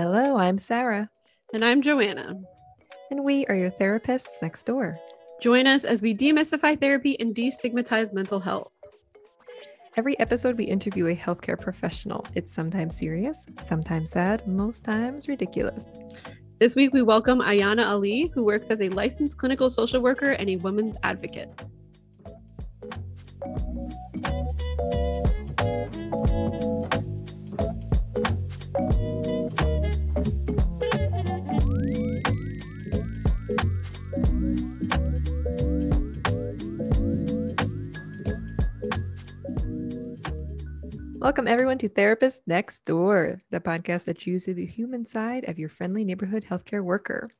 Hello, I'm Sarah, And I'm Joanna. and we are your therapists next door. Join us as we demystify therapy and destigmatize mental health. Every episode, we interview a healthcare professional. It's sometimes serious, sometimes sad, most times ridiculous. This week, we welcome Ayana Ali, who works as a licensed clinical social worker and a women's advocate. Welcome, everyone, to Therapist Next Door, the podcast that chooses the human side of your friendly neighborhood healthcare worker.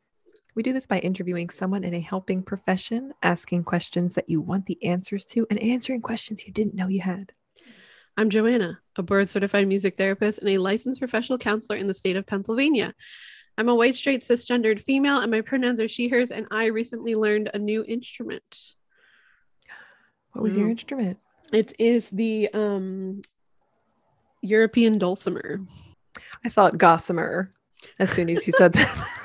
We do this by interviewing someone in a helping profession, asking questions that you want the answers to, and answering questions you didn't know you had. I'm Joanna, a board certified music therapist and a licensed professional counselor in the state of Pennsylvania. I'm a white, straight, cisgendered female, and my pronouns are she, hers, and I recently learned a new instrument. What was your Mm. instrument? It is the um, European dulcimer. I thought gossamer as soon as you said that.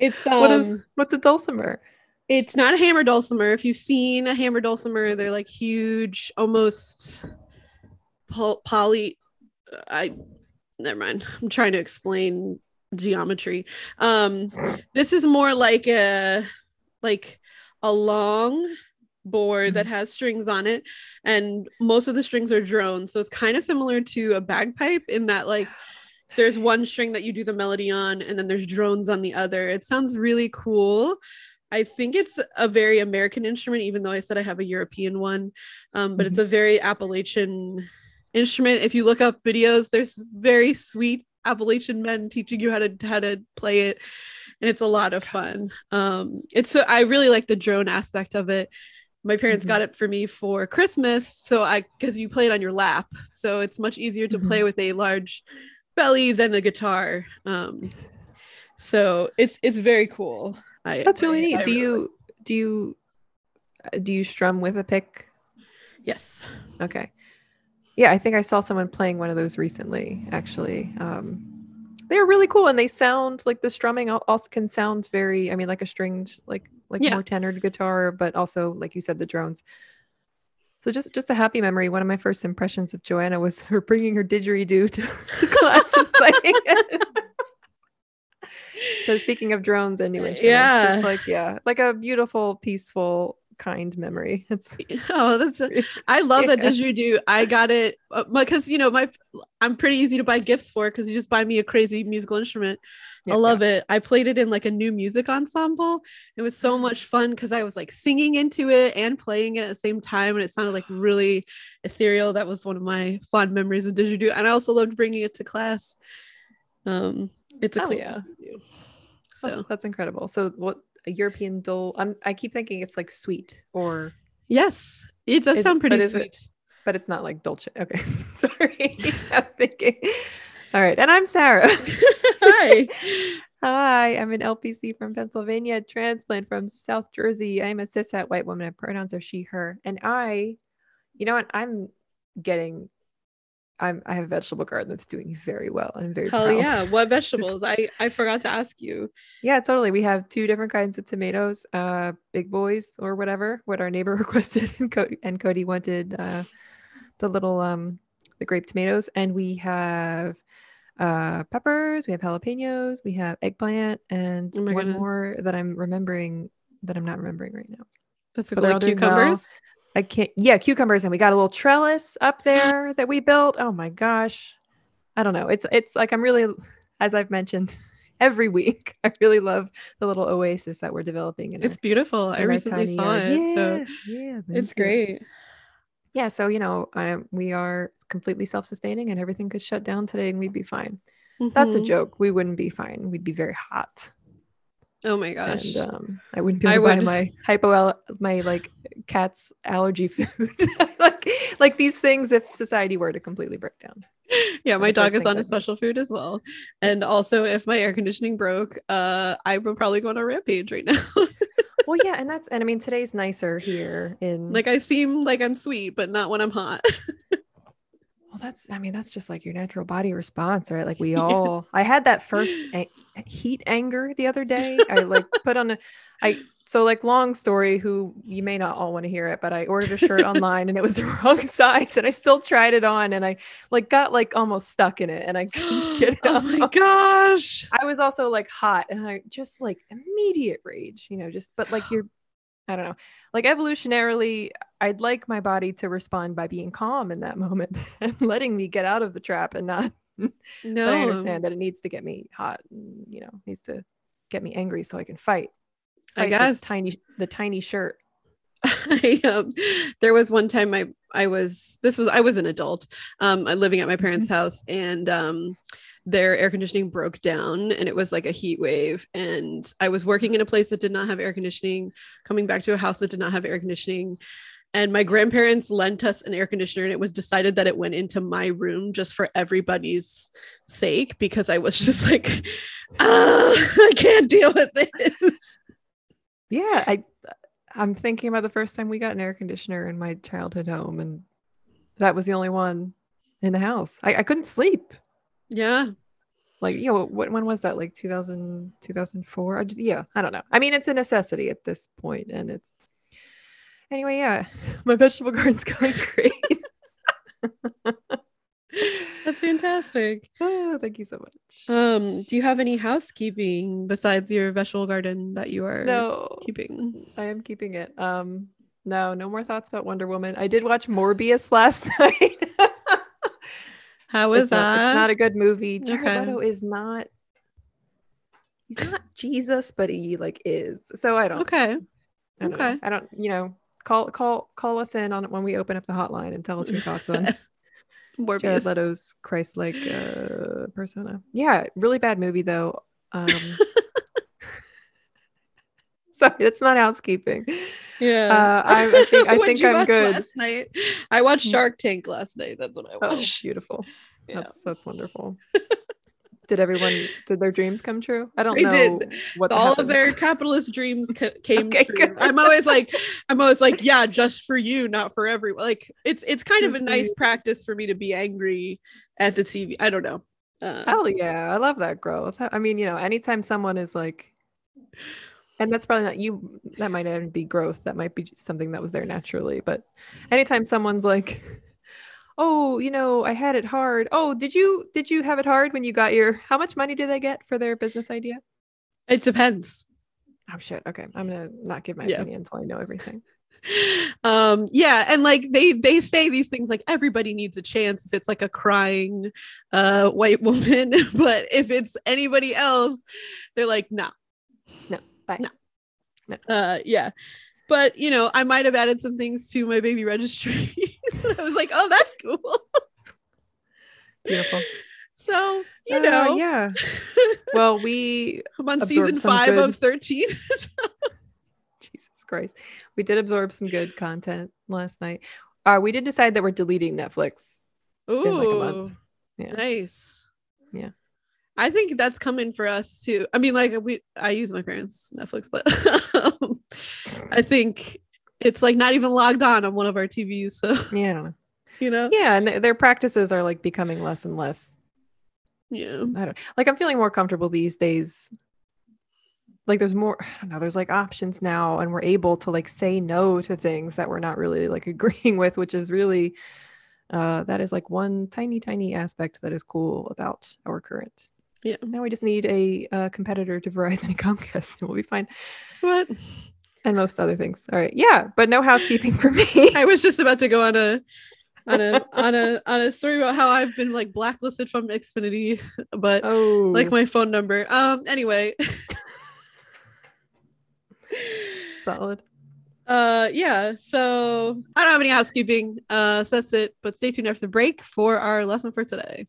It's um, what is what's a dulcimer? It's not a hammer dulcimer. If you've seen a hammer dulcimer, they're like huge, almost pol- poly. I never mind. I'm trying to explain geometry. Um, this is more like a like a long board that has strings on it, and most of the strings are drones. So it's kind of similar to a bagpipe in that like there's one string that you do the melody on and then there's drones on the other. It sounds really cool. I think it's a very american instrument even though i said i have a european one um, but it's a very appalachian instrument. If you look up videos there's very sweet appalachian men teaching you how to how to play it and it's a lot of fun. Um, it's so i really like the drone aspect of it my parents Mhm. got it for me for christmas so i because you play it on your lap so it's much easier to play with a large belly than a guitar. Um, so it's it's very cool. I, That's really I- neat. I do really you like- do you uh, do you strum with a pick? Yes. Okay. Yeah, I think I saw someone playing one of those recently, actually. Um, they're really cool and they sound like the strumming al- also can sound very, I mean, like a stringed, like like Yeah. more tenored guitar, but also, like you said, the drones. So just just a happy memory. One of my first impressions of Joanna was her bringing her didgeridoo to, to class and playing so speaking of drones and new instruments, Yeah. just like yeah, like a beautiful, peaceful, kind memory. It's Oh, that's a, I love that Yeah. didgeridoo. I got it because you know my I'm pretty easy to buy gifts for because you just buy me a crazy musical instrument. yeah, I love it. I played it in like a new music ensemble. It was so much fun because I was like singing into it and playing it at the same time, and it sounded like really ethereal. That was one of my fond memories of didgeridoo, and I also loved bringing it to class. Um, it's a Oh, cool yeah. So that's incredible. So what a European dole? I'm I keep thinking it's like sweet or yes, it does Is- sound pretty but sweet. it- but it's not like dolce. Okay. Sorry. I'm thinking. All right. And I'm Sarah. Hi. Hi, I'm an LPC from Pennsylvania, transplant from South Jersey. I'm a cishet white woman. My pronouns are she, her. And I, you know what? I'm getting I'm I have a vegetable garden that's doing very well. I'm very Hell proud. yeah! What vegetables? I I forgot to ask you. Yeah, totally. We have two different kinds of tomatoes, uh, big boys or whatever, what our neighbor requested, and Cody, and Cody wanted uh, the little um, the grape tomatoes, and we have uh, peppers, we have jalapenos, we have eggplant, and Oh one goodness. more that I'm remembering that I'm not remembering right now. That's But they're like cucumbers. I can't. Yeah, cucumbers, and we got a little trellis up there that we built. Oh my gosh, I don't know. It's it's like I'm really, as I've mentioned every week, I really love the little oasis that we're developing. In It's our, beautiful. I recently saw yard. it, so Yeah, yeah, it's you. great. Yeah, so you know, um, we are completely self-sustaining, and everything could shut down today, and we'd be fine. That's a Mhm. joke. We wouldn't be fine. We'd be very hot. Oh my gosh. and um, I wouldn't be I able to buy my hypo my like cat's allergy food, like like these things. If society were to completely break down, yeah, my dog is on a special food as well. And also if my air conditioning broke, uh I would probably go on a rampage right now. well, yeah, and that's and I mean today's nicer here in like I seem like I'm sweet, but not when I'm hot. that's I mean that's just like your natural body response, right? Like we all I had that first a- heat anger the other day. I like put on a I so like long story who you may not all want to hear it, but I ordered a shirt online and it was the wrong size and I still tried it on and I like got like almost stuck in it and I couldn't get it oh off. my gosh. I was also like hot and I just like immediate rage, you know, just but like you're I don't know. Like evolutionarily, I'd like my body to respond by being calm in that moment and letting me get out of the trap and not No. I understand that it needs to get me hot and you know, needs to get me angry so I can fight. I Fight the guess. tiny the tiny shirt. I, um, there was one time I I was this was I was an adult um living at my parents' house and um their air conditioning broke down and it was like a heat wave and I was working in a place that did not have air conditioning coming back to a house that did not have air conditioning and my grandparents lent us an air conditioner and it was decided that it went into my room just for everybody's sake because I was just like ah, I can't deal with this Yeah, I I'm thinking about the first time we got an air conditioner in my childhood home and that was the only one in the house. I, I couldn't sleep. Yeah. Like you know what when was that? Like 2000 2004 I just, yeah i don't know. I mean it's a necessity at this point and it's anyway yeah. My vegetable garden's going great. That's fantastic. Oh, thank you so much. Um, do you have any housekeeping besides your vegetable garden that you are no. keeping? i am keeping it. Um no no more thoughts about wonder woman. I did watch morbius last night How was it's, that? it's not a good movie jared Okay. leto is not he's not jesus but he like is so i don't okay. I don't Okay. know. I don't, you know, call call call us in on it when we open up the hotline and tell us your thoughts on Jared Morbius. Leto's Christ-like uh, persona. Yeah, really bad movie though. Um, sorry, that's not housekeeping. Yeah. Uh, I, I think I think you I'm watch good. Last night, I watched Mm. Shark Tank last night. That's what I Oh, watched. beautiful. Yeah. That's that's wonderful. did everyone did their dreams come true? I don't They know did. what All of their capitalist dreams ca- came Okay, true. good. I'm always like, I'm always like, yeah, just for you, not for everyone. Like, it's it's kind of a nice practice for me to be angry at the TV. I don't know. Uh, Hell yeah, I love that growth. I mean, you know, anytime someone is like, and that's probably not you. That might not even be growth. That might be something that was there naturally. But anytime someone's like, oh, you know, I had it hard. Oh, did you did you have it hard when you got your? How much money do they get for their business idea? it depends. Oh shit. Okay, I'm gonna not give my Yeah. opinion until I know everything. um yeah and like they they say these things like everybody needs a chance if it's like a crying uh white woman but if it's anybody else they're like no Bye. No. No. uh yeah but you know i might have added some things to my baby registry i was like oh that's cool Beautiful. so you Uh, know yeah. Well, we i'm on season five good- of 13 Jesus Christ. We did absorb some good content last night. Uh, we did decide that we're deleting Netflix. Ooh, like a month. Yeah. nice Yeah. I think that's coming for us too. I mean, like we, I use my parents' Netflix, but um, I think it's like not even logged on on one of our TVs. So Yeah, I don't know. you know, Yeah, and their practices are like becoming less and less. yeah, I don't like. I'm feeling more comfortable these days. Like there's more. I don't know. There's like options now, and we're able to like say no to things that we're not really like agreeing with, which is really. Uh, that is like one tiny, tiny aspect that is cool about our current. Yeah. Now we just need a uh, competitor to Verizon and Comcast, and we'll be fine. what? and most other things. All right. Yeah, but no housekeeping for me. I was just about to go on a on a on a on a story about how I've been like blacklisted from Xfinity, but oh, like my phone number. Um. Anyway. solid. Uh yeah, so I don't have any housekeeping. Uh so that's it. But stay tuned after the break for our lesson for today.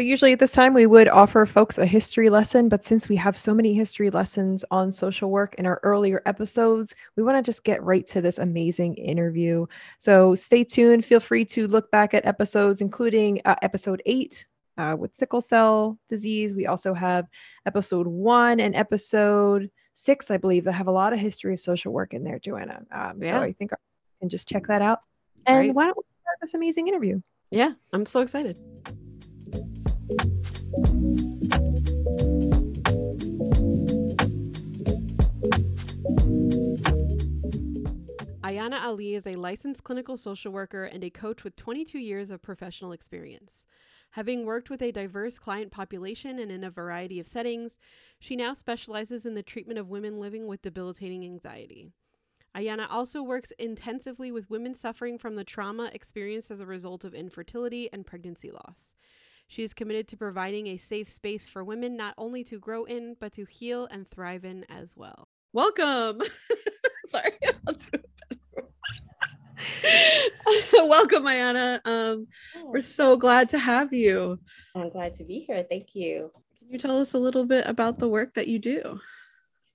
So usually at this time we would offer folks a history lesson, but since we have so many history lessons on social work in our earlier episodes, we want to just get right to this amazing interview. So stay tuned. Feel free to look back at episodes, including uh, episode eight uh, with sickle cell disease. We also have episode one and episode six, I believe, that have a lot of history of social work in there, Joanna. Um, Yeah. So I think I can just check that out. And Right. why don't we start this amazing interview? Yeah, I'm so excited. Ayana Ali is a licensed clinical social worker and a coach with 22 years of professional experience. Having worked with a diverse client population and in a variety of settings, she now specializes in the treatment of women living with debilitating anxiety. Ayana also works intensively with women suffering from the trauma experienced as a result of infertility and pregnancy loss. She is committed to providing a safe space for women not only to grow in, but to heal and thrive in as well. Welcome. Sorry. I'll do it better. Welcome, Ayana. Um, we're so glad to have you. I'm glad to be here. Thank you. Can you tell us a little bit about the work that you do?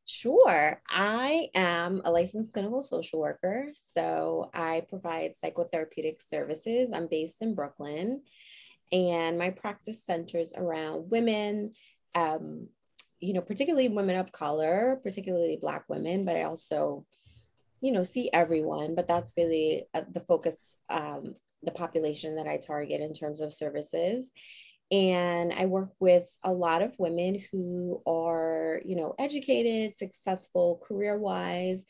Sure. I am a licensed clinical social worker. So I provide psychotherapeutic services. I'm based in Brooklyn, and my practice centers around women, um, you know, particularly women of color, particularly Black women, but I also, you know, see everyone. But that's really uh, the focus, um, the population that I target in terms of services. and i work with a lot of women who are you know educated successful career wise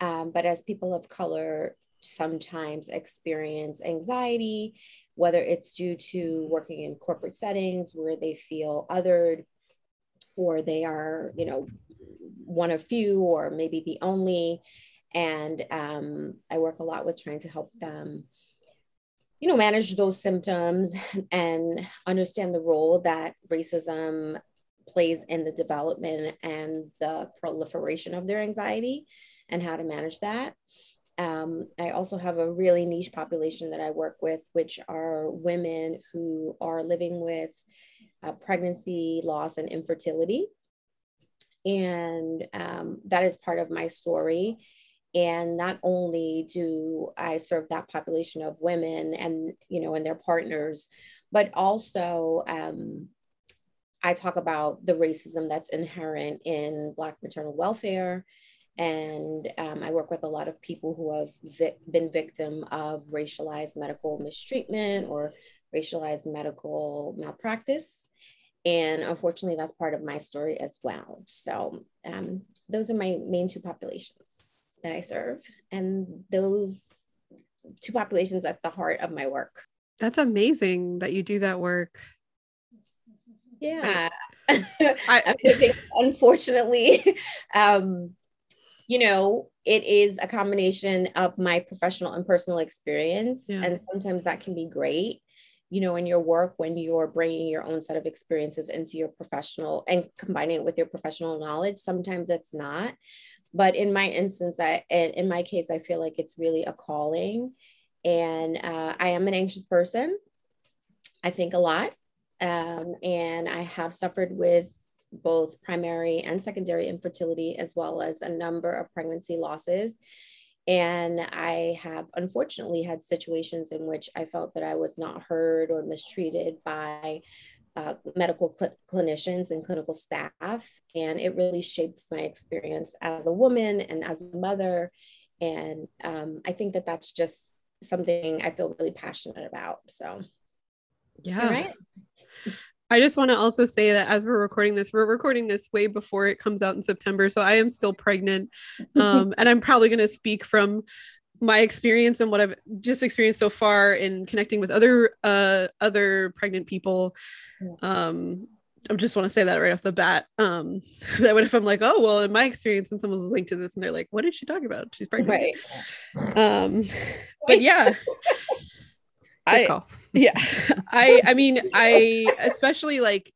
um, but as people of color sometimes experience anxiety whether it's due to working in corporate settings where they feel othered or they are you know one of few or maybe the only and um, i work a lot with trying to help them you know, manage those symptoms and understand the role that racism plays in the development and the proliferation of their anxiety and how to manage that. Um, I also have a really niche population that I work with, which are women who are living with uh, pregnancy, loss, and infertility. And um, that is part of my story. And not only do I serve that population of women and, you know, and their partners, but also um, I talk about the racism that's inherent in Black maternal welfare. And um, I work with a lot of people who have vi- been victim of racialized medical mistreatment or racialized medical malpractice. And unfortunately, that's part of my story as well. So um, those are my main two populations that I serve. And those two populations at the heart of my work. That's amazing that you do that work. Yeah. I- I think, unfortunately, um, you know, it is a combination of my professional and personal experience. Yeah. And sometimes that can be great, you know, in your work when you're bringing your own set of experiences into your professional and combining it with your professional knowledge. Sometimes it's not. But in my instance, I, in in my case, I feel like it's really a calling. And uh, I am an anxious person. I think a lot. Um, and I have suffered with both primary and secondary infertility, as well as a number of pregnancy losses. And I have unfortunately had situations in which I felt that I was not heard or mistreated by uh, medical cl- clinicians and clinical staff. And it really shaped my experience as a woman and as a mother. And um, I think that that's just something I feel really passionate about. So, Yeah. all right. I just want to also say that as we're recording this, we're recording this way before it comes out in September. So I am still pregnant. Um, and I'm probably going to speak from my experience and what I've just experienced so far in connecting with other uh, other pregnant people. Um, I just want to say that right off the bat. Um, that what if I'm like, oh well, in my experience, and someone's linked to this, and they're like, what is she talking about? She's pregnant. right. Um, but yeah, I call. yeah i i mean i especially like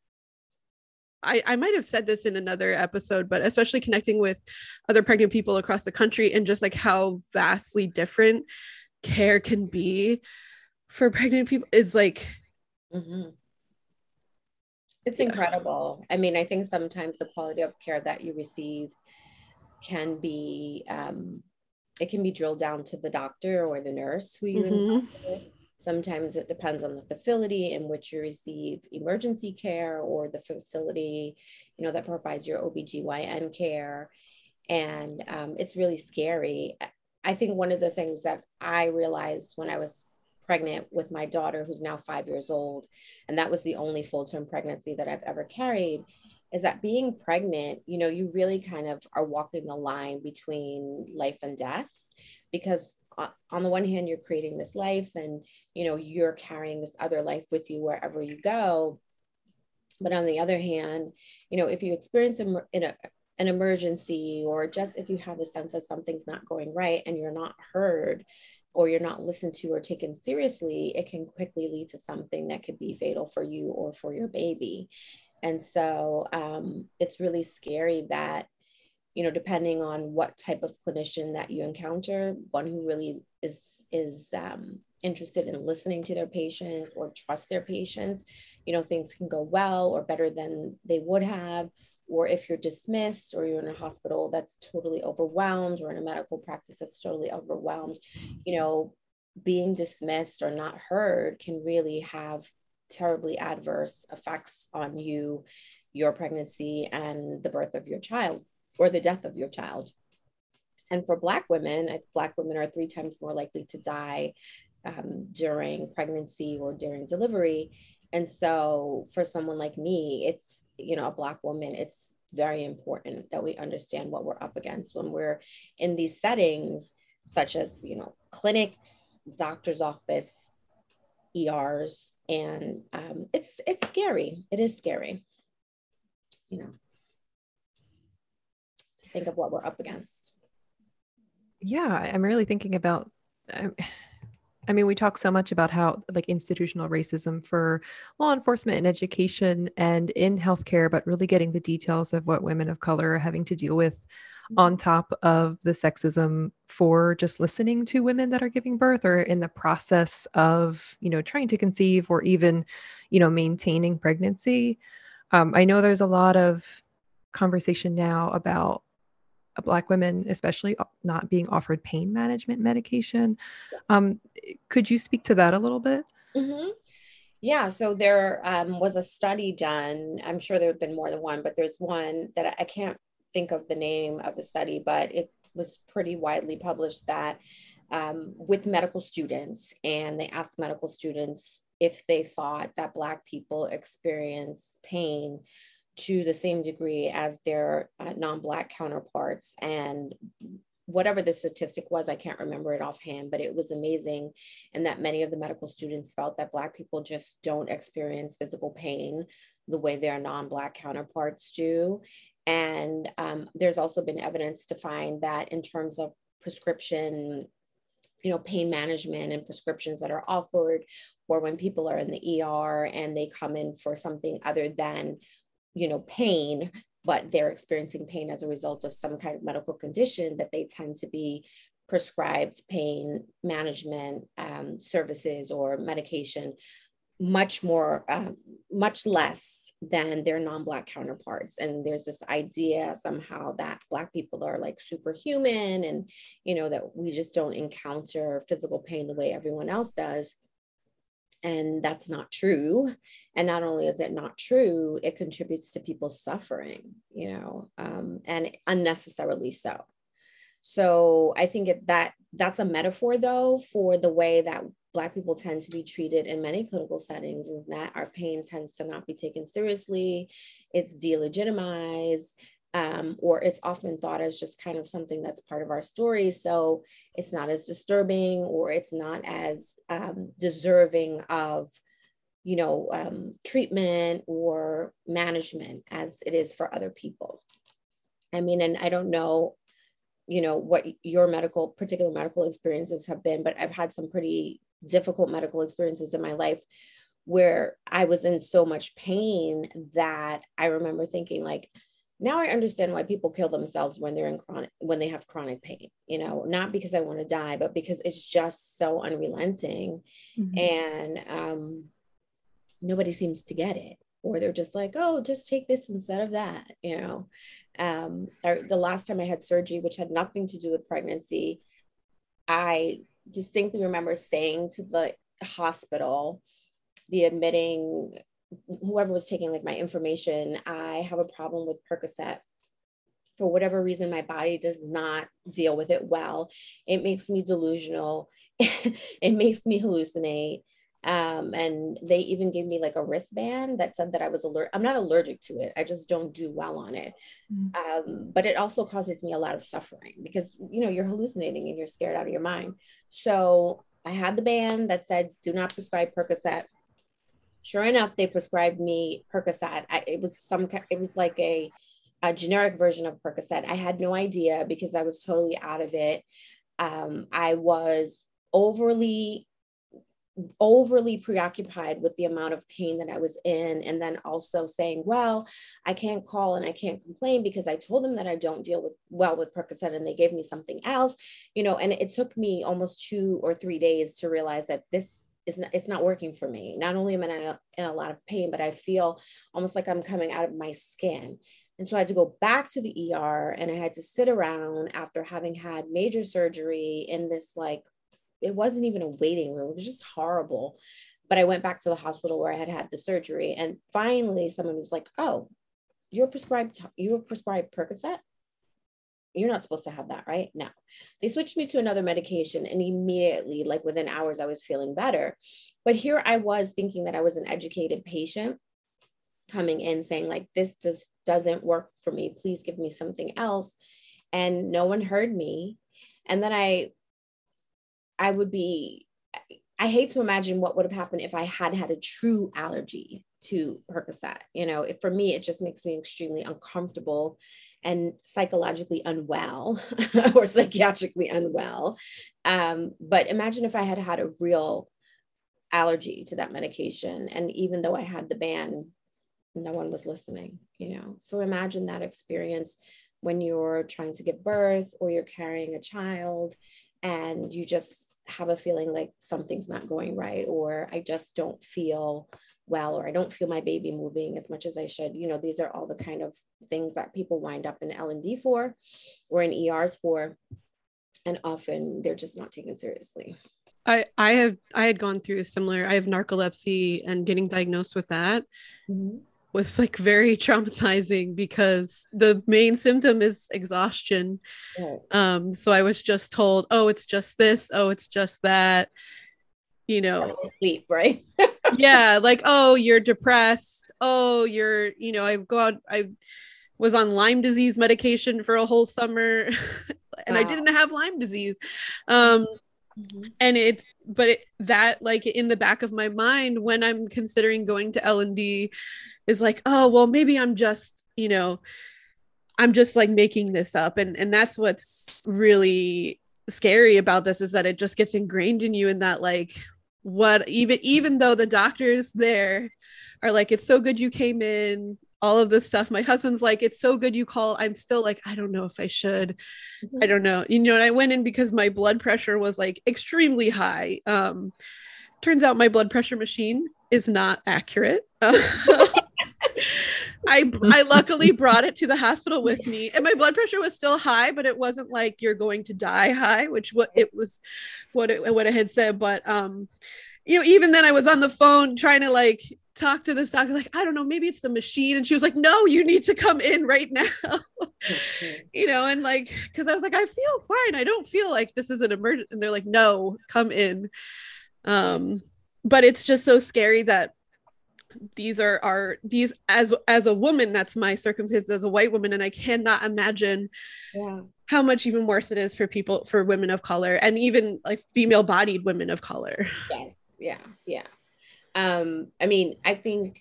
I, I might have said this in another episode, but especially connecting with other pregnant people across the country and just like how vastly different care can be for pregnant people is like mm-hmm. It's yeah. incredible. I mean, I think sometimes the quality of care that you receive can be um, it can be drilled down to the doctor or the nurse who you mm-hmm. Sometimes it depends on the facility in which you receive emergency care or the facility, you know, that provides your OBGYN care. And um, it's really scary. I think one of the things that I realized when I was pregnant with my daughter, who's now five years old, and that was the only full term pregnancy that I've ever carried, is that being pregnant, you know, you really kind of are walking the line between life and death because on the one hand you're creating this life and you know you're carrying this other life with you wherever you go. But on the other hand you know if you experience a, in a, an emergency or just if you have the sense that something's not going right and you're not heard or you're not listened to or taken seriously it can quickly lead to something that could be fatal for you or for your baby. And so um, it's really scary that you know depending on what type of clinician that you encounter one who really is is um, interested in listening to their patients or trust their patients you know things can go well or better than they would have. Or if you're dismissed or you're in a hospital that's totally overwhelmed or in a medical practice that's totally overwhelmed you know being dismissed or not heard can really have terribly adverse effects on you your pregnancy and the birth of your child or the death of your child. And for Black women, Black women are three times more likely to die um, during pregnancy or during delivery. And so for someone like me, it's, you know, a Black woman, it's very important that we understand what we're up against when we're in these settings, such as, you know, clinics, doctor's office, ERs, and um, it's it's scary. It is scary, you know think of what we're up against. Yeah, I'm really thinking about. I mean, we talk so much about how like institutional racism for law enforcement and education and in healthcare, but really getting the details of what women of color are having to deal with on top of the sexism for just listening to women that are giving birth or in the process of you know trying to conceive or even you know maintaining pregnancy um, i know there's a lot of conversation now about Black women, especially not being offered pain management medication. Um, could you speak to that a little bit? Mm-hmm. Yeah, so there um, was a study done. I'm sure there have been more than one, but there's one that I can't think of the name of the study, but it was pretty widely published that um, with medical students, and they asked medical students if they thought that Black people experience pain to the same degree as their uh, non-black counterparts. And whatever the statistic was i can't remember it offhand but it was amazing. And that many of the medical students felt that black people just don't experience physical pain the way their non-black counterparts do. And um, there's also been evidence to find that in terms of prescription you know pain management and prescriptions that are offered or when people are in the er and they come in for something other than you know, pain, but they're experiencing pain as a result of some kind of medical condition that they tend to be prescribed pain management um, services or medication much more um, much less than their non-black counterparts. And there's this idea somehow that black people are like superhuman and you know that we just don't encounter physical pain the way everyone else does and that's not true. And not only is it not true it contributes to people suffering you know um, and unnecessarily so. So i think that that's a metaphor though for the way that black people tend to be treated in many clinical settings and that our pain tends to not be taken seriously. It's delegitimized um, or it's often thought as just kind of something that's part of our story. So it's not as disturbing or it's not as um, deserving of, you know, um, treatment or management as it is for other people. I mean, and I don't know, you know, what your medical, particular medical experiences have been, but I've had some pretty difficult medical experiences in my life where I was in so much pain that I remember thinking like, now I understand why people kill themselves when they're in chronic when they have chronic pain, you know, not because I want to die, but because it's just so unrelenting. Mm-hmm. And um nobody seems to get it. or they're just like, oh, just take this instead of that, you know. Um, or the last time I had surgery, which had nothing to do with pregnancy, I distinctly remember saying to the hospital, the admitting whoever was taking like my information, I have a problem with Percocet. For whatever reason, my body does not deal with it well. It makes me delusional. it makes me hallucinate. Um, and they even gave me like a wristband that said that I was alert. I'm not allergic to it. I just don't do well on it. Mm. Um, but it also causes me a lot of suffering because you know you're hallucinating and you're scared out of your mind. So I had the band that said, "Do not prescribe Percocet." Sure enough, they prescribed me Percocet. I, it was some. It was like a a generic version of Percocet. I had no idea because I was totally out of it. Um, I was overly overly preoccupied with the amount of pain that I was in. And then also saying, well, I can't call and I can't complain because I told them that I don't deal with well with Percocet and they gave me something else, you know, and it took me almost two or three days to realize that this is not, it's not working for me. Not only am I in a, in a lot of pain, but I feel almost like I'm coming out of my skin. And so I had to go back to the ER and I had to sit around after having had major surgery in this like it wasn't even a waiting room. It was just horrible. But I went back to the hospital where I had had the surgery, and finally, someone was like, "Oh, you're prescribed. You were prescribed Percocet. You're not supposed to have that, right?" No. They switched me to another medication, and immediately, like within hours, I was feeling better. But here I was thinking that I was an educated patient coming in saying like this just doesn't work for me please give me something else and no one heard me and then i I would be, I hate to imagine what would have happened if I had had a true allergy to Percocet. You know, if, for me, it just makes me extremely uncomfortable and psychologically unwell or psychiatrically unwell. Um, but imagine if I had had a real allergy to that medication. And even though I had the ban, no one was listening, you know. So imagine that experience when you're trying to give birth or you're carrying a child and you just have a feeling like something's not going right or I just don't feel well or I don't feel my baby moving as much as I should. You know, these are all the kind of things that people wind up in L&D for or in ERs for and often they're just not taken seriously. I I have I had gone through a similar I have narcolepsy and getting diagnosed with that. Mm-hmm was like very traumatizing because the main symptom is exhaustion. Right. Um, so I was just told, oh, it's just this, oh, it's just that, you know, sleep, right? yeah, like, oh, you're depressed. Oh, you're, you know, I go out, I was on Lyme disease medication for a whole summer and wow. I didn't have Lyme disease. Um, Mm-hmm. and it's but it, that like in the back of my mind when i'm considering going to l&d is like oh well maybe i'm just you know i'm just like making this up and and that's what's really scary about this is that it just gets ingrained in you in that like what even even though the doctors there are like it's so good you came in all of this stuff. My husband's like it's so good you call. I'm still like i don't know if i should. Mm-hmm. i don't know. You know and i went in because my blood pressure was like extremely high. Um turns out my blood pressure machine is not accurate I I luckily brought it to the hospital with me, and my blood pressure was still high, but it wasn't like you're going to die high, which what it was, what it what it had said. But um, you know, even then I was on the phone trying to like talk to this doctor, like I don't know, maybe it's the machine, and she was like, "No, you need to come in right now," you know, and like because I was like, I feel fine, I don't feel like this is an emergency, and they're like, "No, come in." Um, but it's just so scary that these are are these as as a woman that's my circumstances as a white woman and i cannot imagine yeah. how much even worse it is for people for women of color and even like female bodied women of color. Yes. Yeah. Yeah. Um i mean i think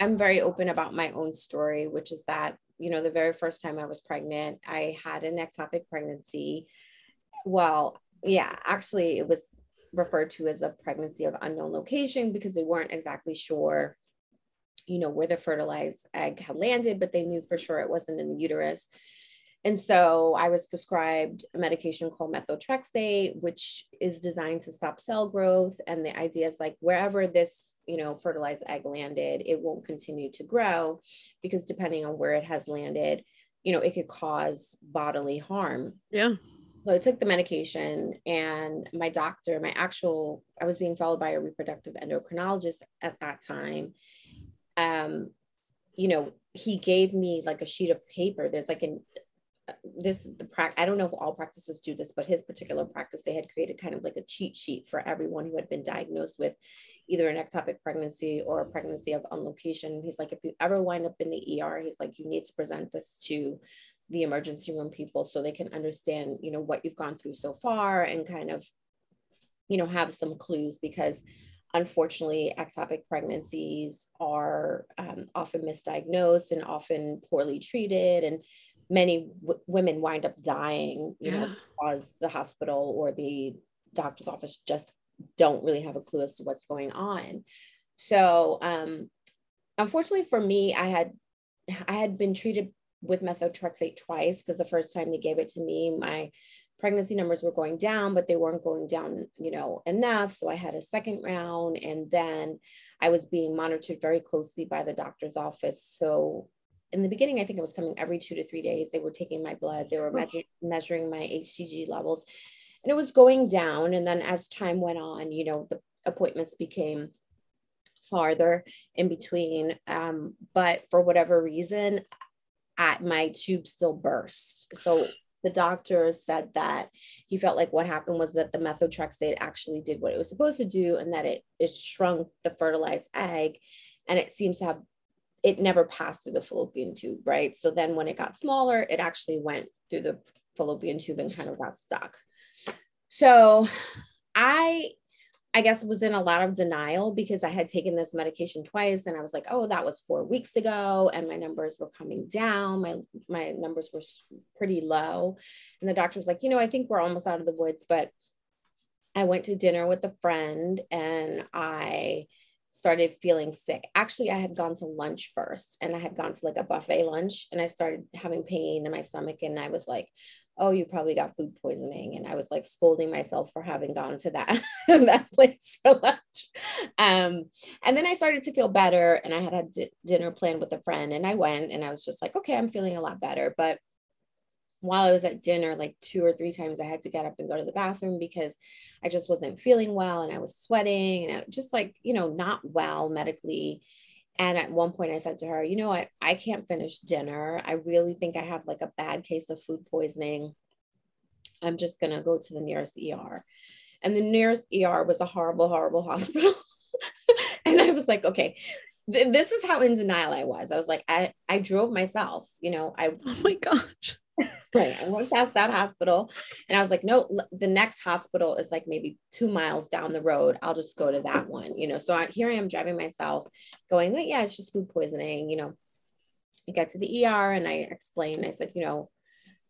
i'm very open about my own story which is that you know the very first time i was pregnant i had an ectopic pregnancy. Well yeah actually it was referred to as a pregnancy of unknown location because they weren't exactly sure you know where the fertilized egg had landed but they knew for sure it wasn't in the uterus and so I was prescribed a medication called methotrexate, which is designed to stop cell growth. And the idea is like wherever this you know fertilized egg landed it won't continue to grow because depending on where it has landed you know it could cause bodily harm Yeah. So I took the medication, and my doctor, my actual, I was being followed by a reproductive endocrinologist at that time. Um, you know, he gave me like a sheet of paper. There's like an this the practice. I don't know if all practices do this, but his particular practice, they had created kind of like a cheat sheet for everyone who had been diagnosed with either an ectopic pregnancy or a pregnancy of unlocation. He's like, if you ever wind up in the ER, he's like, you need to present this to the emergency room people so they can understand you know what you've gone through so far and kind of you know have some clues because unfortunately ectopic pregnancies are um, often misdiagnosed and often poorly treated and many w- women wind up dying you know Yeah. because the hospital or the doctor's office just don't really have a clue as to what's going on so um unfortunately for me i had i had been treated with methotrexate twice because the first time they gave it to me, my pregnancy numbers were going down, but they weren't going down, you know, enough. So I had a second round, and then I was being monitored very closely by the doctor's office. So in the beginning, I think it was coming every two to three days. They were taking my blood, they were measur- measuring my HCG levels, and it was going down. And then as time went on, you know, the appointments became farther in between. Um, but for whatever reason, at my tube still burst. So the doctor said that he felt like what happened was that the methotrexate actually did what it was supposed to do and that it it shrunk the fertilized egg and it seems to have it never passed through the fallopian tube, right? So then when it got smaller, it actually went through the fallopian tube and kind of got stuck. So I I guess was in a lot of denial because I had taken this medication twice and I was like, oh, that was four weeks ago and my numbers were coming down. My my numbers were pretty low. And the doctor was like, you know, I think we're almost out of the woods. But I went to dinner with a friend and I started feeling sick. Actually, I had gone to lunch first and I had gone to like a buffet lunch and I started having pain in my stomach and I was like, oh, you probably got food poisoning. And I was like scolding myself for having gone to that, that place for lunch. Um, and then I started to feel better and I had a dinner planned with a friend and I went and I was just like, okay, I'm feeling a lot better. But while I was at dinner, like two or three times, I had to get up and go to the bathroom because I just wasn't feeling well and I was sweating and I, just like, you know, not well medically. And at one point, I said to her, you know what? I can't finish dinner. I really think I have like a bad case of food poisoning. I'm just going to go to the nearest ER. And the nearest ER was a horrible, horrible hospital. and I was like, okay, th- this is how in denial I was. I was like, I, I drove myself, you know, I Oh my gosh. Right. I went past that hospital and I was like, no, the next hospital is like maybe two miles down the road. I'll just go to that one, you know. So I, here I am driving myself, going, yeah, it's just food poisoning, you know. I get to the ER and I explained, I said, you know,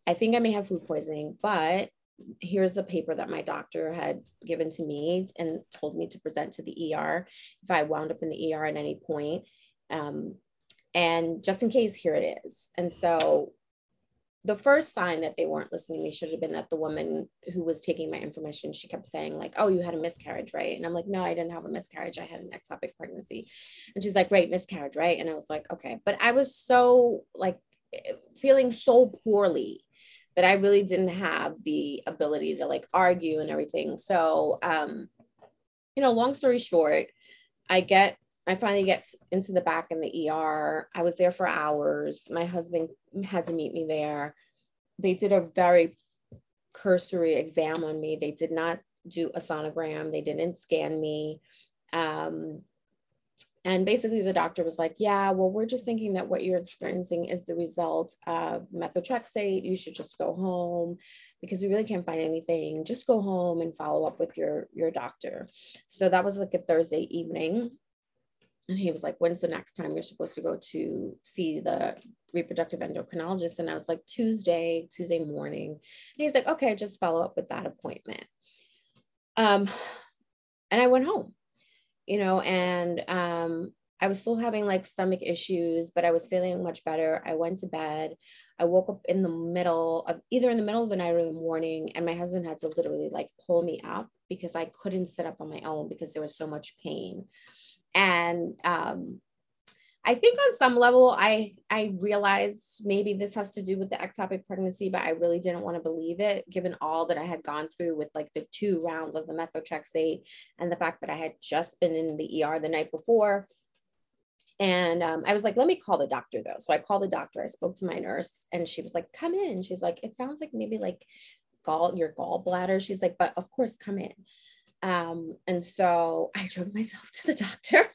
I think I may have food poisoning, but here's the paper that my doctor had given to me and told me to present to the ER if I wound up in the ER at any point. Um, and just in case, here it is. And so the first sign that they weren't listening to me should have been that the woman who was taking my information, she kept saying, like, oh, you had a miscarriage, right? And I'm like, no, I didn't have a miscarriage. I had an ectopic pregnancy. And she's like, right, miscarriage, right? And I was like, okay. But I was so like feeling so poorly that I really didn't have the ability to like argue and everything. So um, you know, long story short, I get I finally get into the back in the ER. I was there for hours. My husband had to meet me there. They did a very cursory exam on me. They did not do a sonogram. They didn't scan me. Um, and basically, the doctor was like, Yeah, well, we're just thinking that what you're experiencing is the result of methotrexate. You should just go home because we really can't find anything. Just go home and follow up with your, your doctor. So that was like a Thursday evening. And he was like, When's the next time you're supposed to go to see the reproductive endocrinologist? And I was like, Tuesday, Tuesday morning. And he's like, Okay, just follow up with that appointment. Um, and I went home you know, and um, I was still having like stomach issues, but I was feeling much better. I went to bed. I woke up in the middle of either in the middle of the night or the morning, and my husband had to literally like pull me up because I couldn't sit up on my own because there was so much pain. And um, I think on some level, I I realized maybe this has to do with the ectopic pregnancy, but I really didn't want to believe it, given all that I had gone through with like the two rounds of the methotrexate and the fact that I had just been in the ER the night before. And um, I was like, let me call the doctor though. So I called the doctor. I spoke to my nurse, and she was like, come in. She's like, it sounds like maybe like gall your gallbladder. She's like, but of course, come in. Um, and so I drove myself to the doctor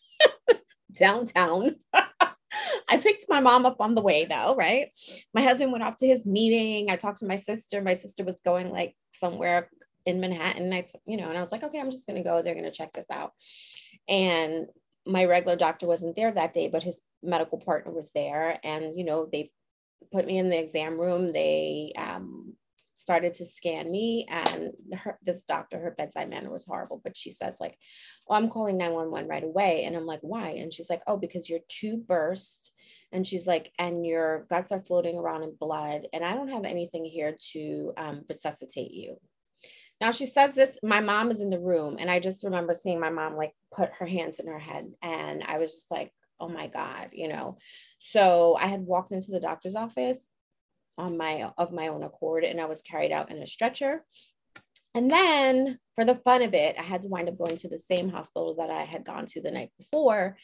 downtown. I picked my mom up on the way though, right? My husband went off to his meeting. I talked to my sister. My sister was going like somewhere in Manhattan. I, t- you know, and I was like, okay, I'm just gonna go. They're gonna check this out. And my regular doctor wasn't there that day, but his medical partner was there. And you know, they put me in the exam room. They um, started to scan me and her, this doctor her bedside manner was horrible but she says like oh i'm calling 911 right away. And i'm like why? And she's like oh because your tube burst. And she's like and your guts are floating around in blood and i don't have anything here to um, resuscitate you. Now she says this my mom is in the room and i just remember seeing my mom like put her hands in her head and i was just like oh my god you know? So i had walked into the doctor's office on my of my own accord and I was carried out in a stretcher. And then for the fun of it, I had to wind up going to the same hospital that I had gone to the night before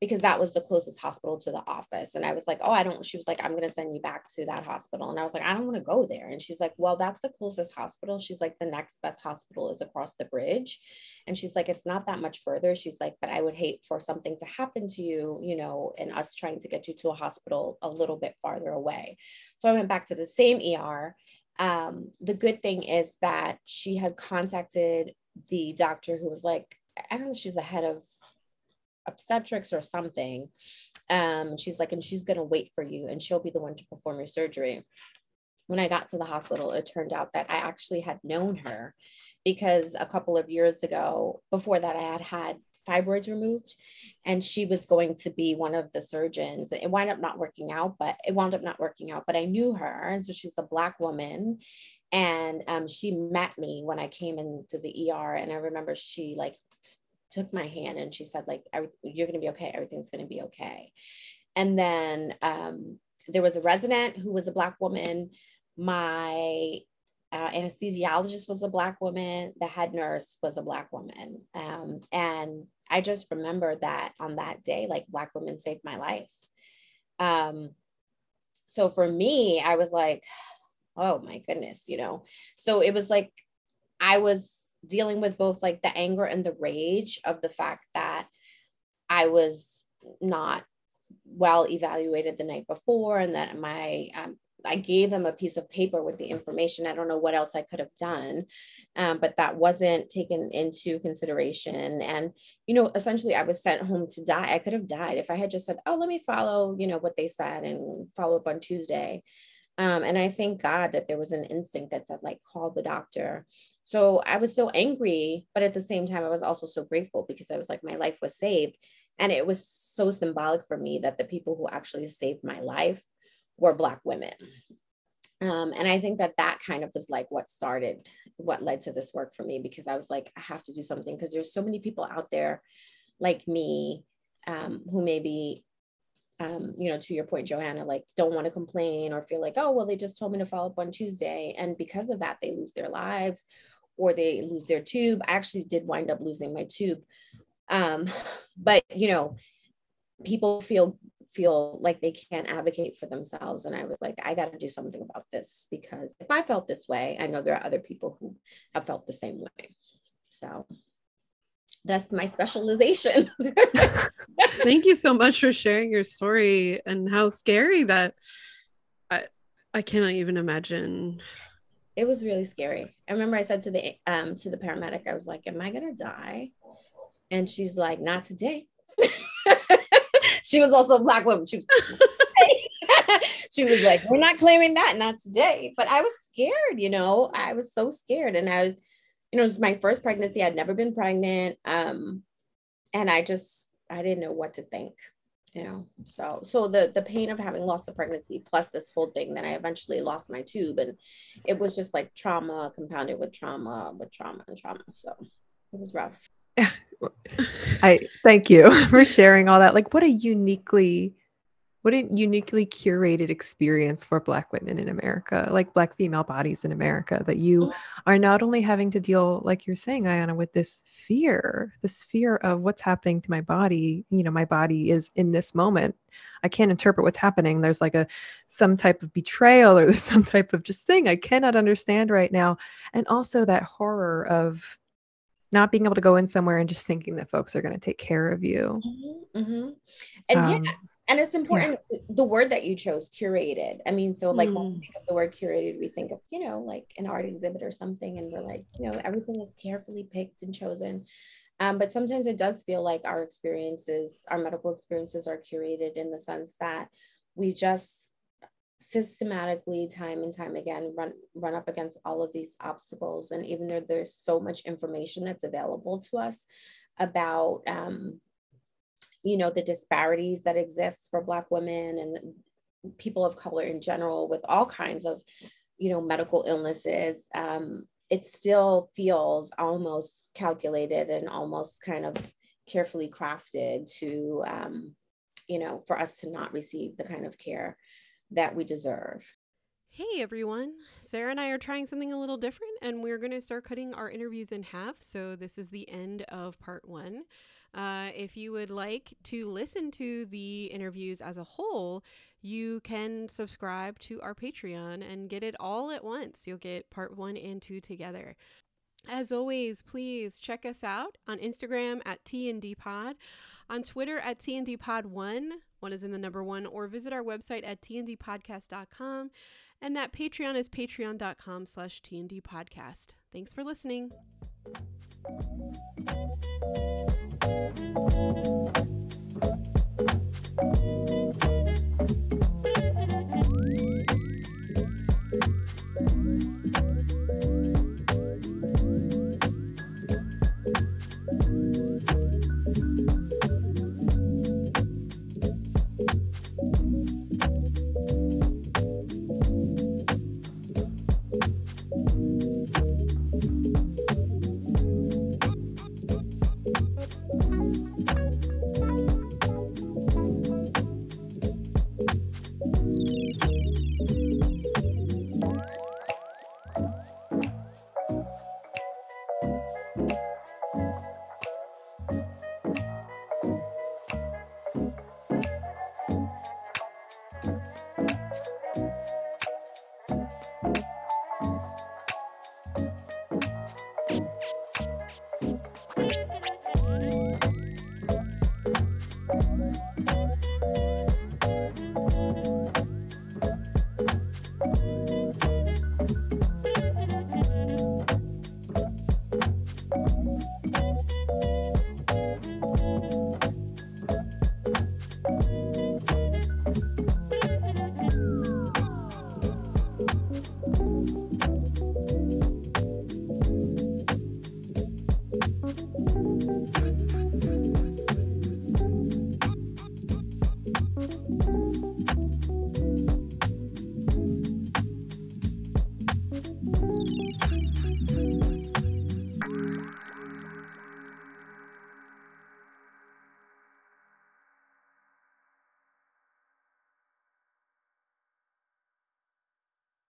because that was the closest hospital to the office. And I was like, oh, I don't, she was like, I'm going to send you back to that hospital. And I was like, I don't want to go there. And she's like, well, that's the closest hospital. She's like, the next best hospital is across the bridge. And she's like, it's not that much further. She's like, but I would hate for something to happen to you, you know, and us trying to get you to a hospital a little bit farther away. So I went back to the same ER. Um, the good thing is that she had contacted the doctor who was like, I don't know, she's the head of obstetrics or something. Um, she's like, and she's gonna wait for you, and she'll be the one to perform your surgery. When I got to the hospital, it turned out that I actually had known her because a couple of years ago, before that, I had had fibroids removed and she was going to be one of the surgeons. It wound up not working out but it wound up not working out but i knew her and so she's a black woman. And um, she met me when i came into the er and i remember she like took my hand and she said like you're going to be okay. Everything's going to be okay. And then um, there was a resident who was a black woman. My uh, anesthesiologist was a black woman the head nurse was a black woman. Um, and i just remember that on that day like black women saved my life. Um, so for me i was like oh my goodness you know? So it was like i was dealing with both like the anger and the rage of the fact that I was not well evaluated the night before and that my um, I gave them a piece of paper with the information. I don't know what else I could have done, um, but that wasn't taken into consideration. And, you know, essentially I was sent home to die. I could have died if I had just said, oh, let me follow, you know, what they said and follow up on Tuesday. Um, and I thank God that there was an instinct that said, like, call the doctor. So I was so angry, but at the same time, I was also so grateful because I was like, my life was saved. And it was so symbolic for me that the people who actually saved my life were Black women. Um, and I think that that kind of was like what started, what led to this work for me, because I was like, I have to do something because there's so many people out there like me um, who maybe um, you know, to your point, Johanna, like don't want to complain or feel like, oh, well, they just told me to follow up on Tuesday. And because of that, they lose their lives or they lose their tube. I actually did wind up losing my tube. Um, but you know, people feel feel like they can't advocate for themselves. And I was like, I got to do something about this because if I felt this way, I know there are other people who have felt the same way. So that's my specialization. Thank you so much for sharing your story and how scary that I I cannot even imagine. It was really scary. I remember I said to the um to the paramedic, I was like, Am I gonna die? And she's like, Not today. she was also a black woman. She was she was like, We're not claiming that, not today. But I was scared, you know, I was so scared. And I was you know, it was my first pregnancy. I'd never been pregnant. Um, and I just, I didn't know what to think, you know? So, so the, the pain of having lost the pregnancy plus this whole thing, then I eventually lost my tube and it was just like trauma compounded with trauma, with trauma and trauma. So it was rough. I thank you for sharing all that. Like, what a uniquely, what a uniquely curated experience for Black women in America, like Black female bodies in America, that you Mhm. are not only having to deal, like you're saying, Ayana, with this fear, this fear of what's happening to my body. You know, my body is in this moment. I can't interpret what's happening. There's like a some type of betrayal or there's some type of just thing I cannot understand right now. And also that horror of not being able to go in somewhere and just thinking that folks are going to take care of you. Mhm, mhm. And Um, yeah, and it's important the word that you chose, curated. I mean, so like when Mm. we think of the word curated, we think of, you know, like an art exhibit or something, and we're like, you know, everything is carefully picked and chosen. Um, but sometimes it does feel like our experiences, our medical experiences are curated in the sense that we just systematically time and time again run run up against all of these obstacles. And even though there's so much information that's available to us about um, you know the disparities that exist for black women and people of color in general with all kinds of you know medical illnesses um, it still feels almost calculated and almost kind of carefully crafted to um, you know for us to not receive the kind of care that we deserve Hey everyone, Sarah and I are trying something a little different, and we're going to start cutting our interviews in half. So, this is the end of part one. Uh, if you would like to listen to the interviews as a whole, you can subscribe to our Patreon and get it all at once. You'll get part one and two together. As always, please check us out on Instagram at TNDPod, on Twitter at TNDPod1. One is in the number one, or visit our website at tndpodcast.com. And that Patreon is patreon.com slash tndpodcast. Thanks for listening.